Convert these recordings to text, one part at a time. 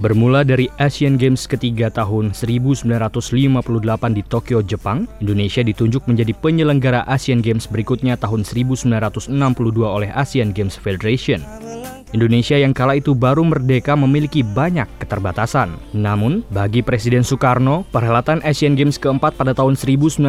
Bermula dari Asian Games ketiga tahun 1958 di Tokyo, Jepang, Indonesia ditunjuk menjadi penyelenggara Asian Games berikutnya tahun 1962 oleh Asian Games Federation. Indonesia yang kala itu baru merdeka memiliki banyak keterbatasan. Namun, bagi Presiden Soekarno, perhelatan Asian Games keempat pada tahun 1962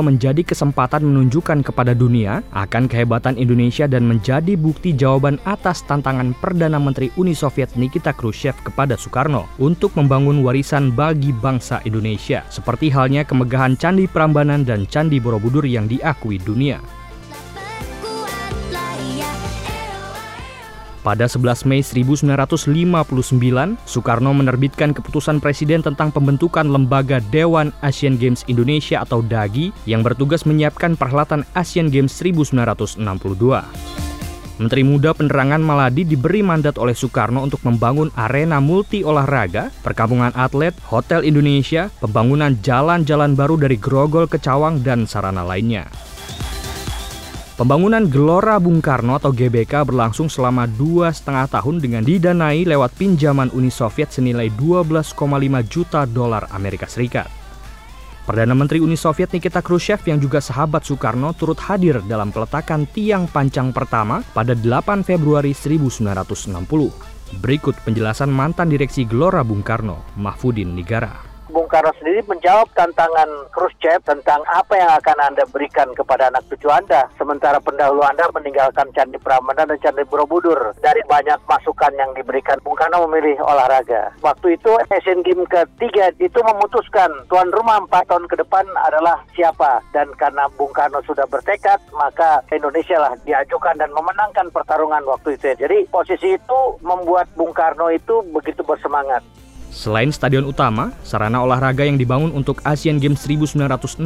menjadi kesempatan menunjukkan kepada dunia akan kehebatan Indonesia dan menjadi bukti jawaban atas tantangan Perdana Menteri Uni Soviet Nikita Khrushchev kepada Soekarno untuk membangun warisan bagi bangsa Indonesia, seperti halnya kemegahan Candi Prambanan dan Candi Borobudur yang diakui dunia. Pada 11 Mei 1959, Soekarno menerbitkan keputusan presiden tentang pembentukan lembaga Dewan Asian Games Indonesia atau DAGI yang bertugas menyiapkan perhelatan Asian Games 1962. Menteri Muda Penerangan Maladi diberi mandat oleh Soekarno untuk membangun arena multi olahraga, perkampungan atlet, hotel Indonesia, pembangunan jalan-jalan baru dari Grogol ke Cawang, dan sarana lainnya. Pembangunan Gelora Bung Karno atau GBK berlangsung selama dua setengah tahun dengan didanai lewat pinjaman Uni Soviet senilai 12,5 juta dolar Amerika Serikat. Perdana Menteri Uni Soviet Nikita Khrushchev yang juga sahabat Soekarno turut hadir dalam peletakan tiang pancang pertama pada 8 Februari 1960. Berikut penjelasan mantan direksi Gelora Bung Karno, Mahfudin Nigara. Bung Karno sendiri menjawab tantangan Khrushchev tentang apa yang akan Anda berikan kepada anak cucu Anda. Sementara pendahulu Anda meninggalkan Candi Prambanan dan Candi Borobudur. Dari banyak masukan yang diberikan, Bung Karno memilih olahraga. Waktu itu Asian Games ketiga itu memutuskan tuan rumah empat tahun ke depan adalah siapa. Dan karena Bung Karno sudah bertekad, maka Indonesia lah diajukan dan memenangkan pertarungan waktu itu. Jadi posisi itu membuat Bung Karno itu begitu bersemangat. Selain stadion utama, sarana olahraga yang dibangun untuk Asian Games 1962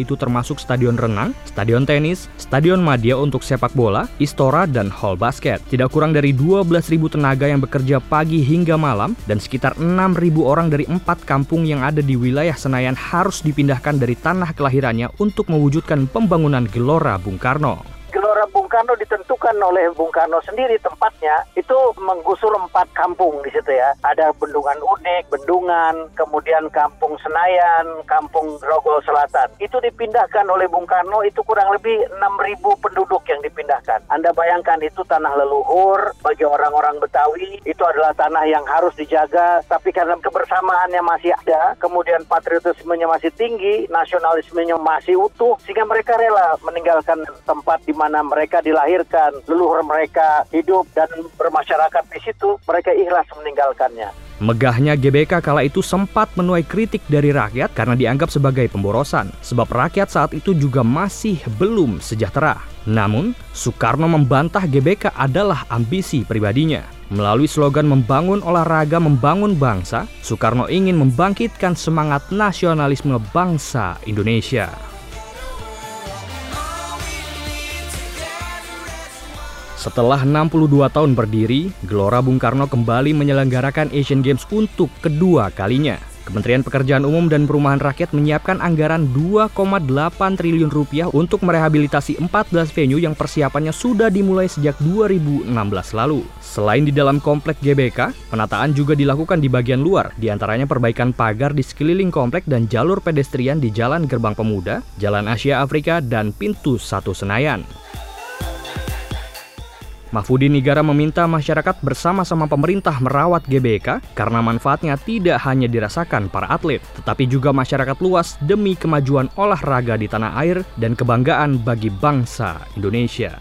itu termasuk stadion renang, stadion tenis, stadion madya untuk sepak bola, istora, dan hall basket. Tidak kurang dari 12.000 tenaga yang bekerja pagi hingga malam dan sekitar 6.000 orang dari empat kampung yang ada di wilayah Senayan harus dipindahkan dari tanah kelahirannya untuk mewujudkan pembangunan Gelora Bung Karno. Gelora Bung Karno ditentukan oleh Bung Karno sendiri tempatnya itu menggusur empat kampung di situ ya. Ada Bendungan Udik, Bendungan, kemudian Kampung Senayan, Kampung Grogol Selatan. Itu dipindahkan oleh Bung Karno itu kurang lebih 6.000 penduduk yang dipindahkan. Anda bayangkan itu tanah leluhur bagi orang-orang Betawi itu adalah tanah yang harus dijaga tapi karena kebersamaannya masih ada, kemudian patriotismenya masih tinggi, nasionalismenya masih utuh sehingga mereka rela meninggalkan tempat di mana mereka dilahirkan, leluhur mereka hidup dan bermasyarakat di situ, mereka ikhlas meninggalkannya. Megahnya GBK kala itu sempat menuai kritik dari rakyat karena dianggap sebagai pemborosan, sebab rakyat saat itu juga masih belum sejahtera. Namun, Soekarno membantah GBK adalah ambisi pribadinya. Melalui slogan membangun olahraga, membangun bangsa, Soekarno ingin membangkitkan semangat nasionalisme bangsa Indonesia. Setelah 62 tahun berdiri, Gelora Bung Karno kembali menyelenggarakan Asian Games untuk kedua kalinya. Kementerian Pekerjaan Umum dan Perumahan Rakyat menyiapkan anggaran 2,8 triliun rupiah untuk merehabilitasi 14 venue yang persiapannya sudah dimulai sejak 2016 lalu. Selain di dalam komplek GBK, penataan juga dilakukan di bagian luar, di antaranya perbaikan pagar di sekeliling komplek dan jalur pedestrian di Jalan Gerbang Pemuda, Jalan Asia Afrika, dan Pintu Satu Senayan. Mahfudin Nigara meminta masyarakat bersama-sama pemerintah merawat GBK karena manfaatnya tidak hanya dirasakan para atlet, tetapi juga masyarakat luas demi kemajuan olahraga di tanah air dan kebanggaan bagi bangsa Indonesia.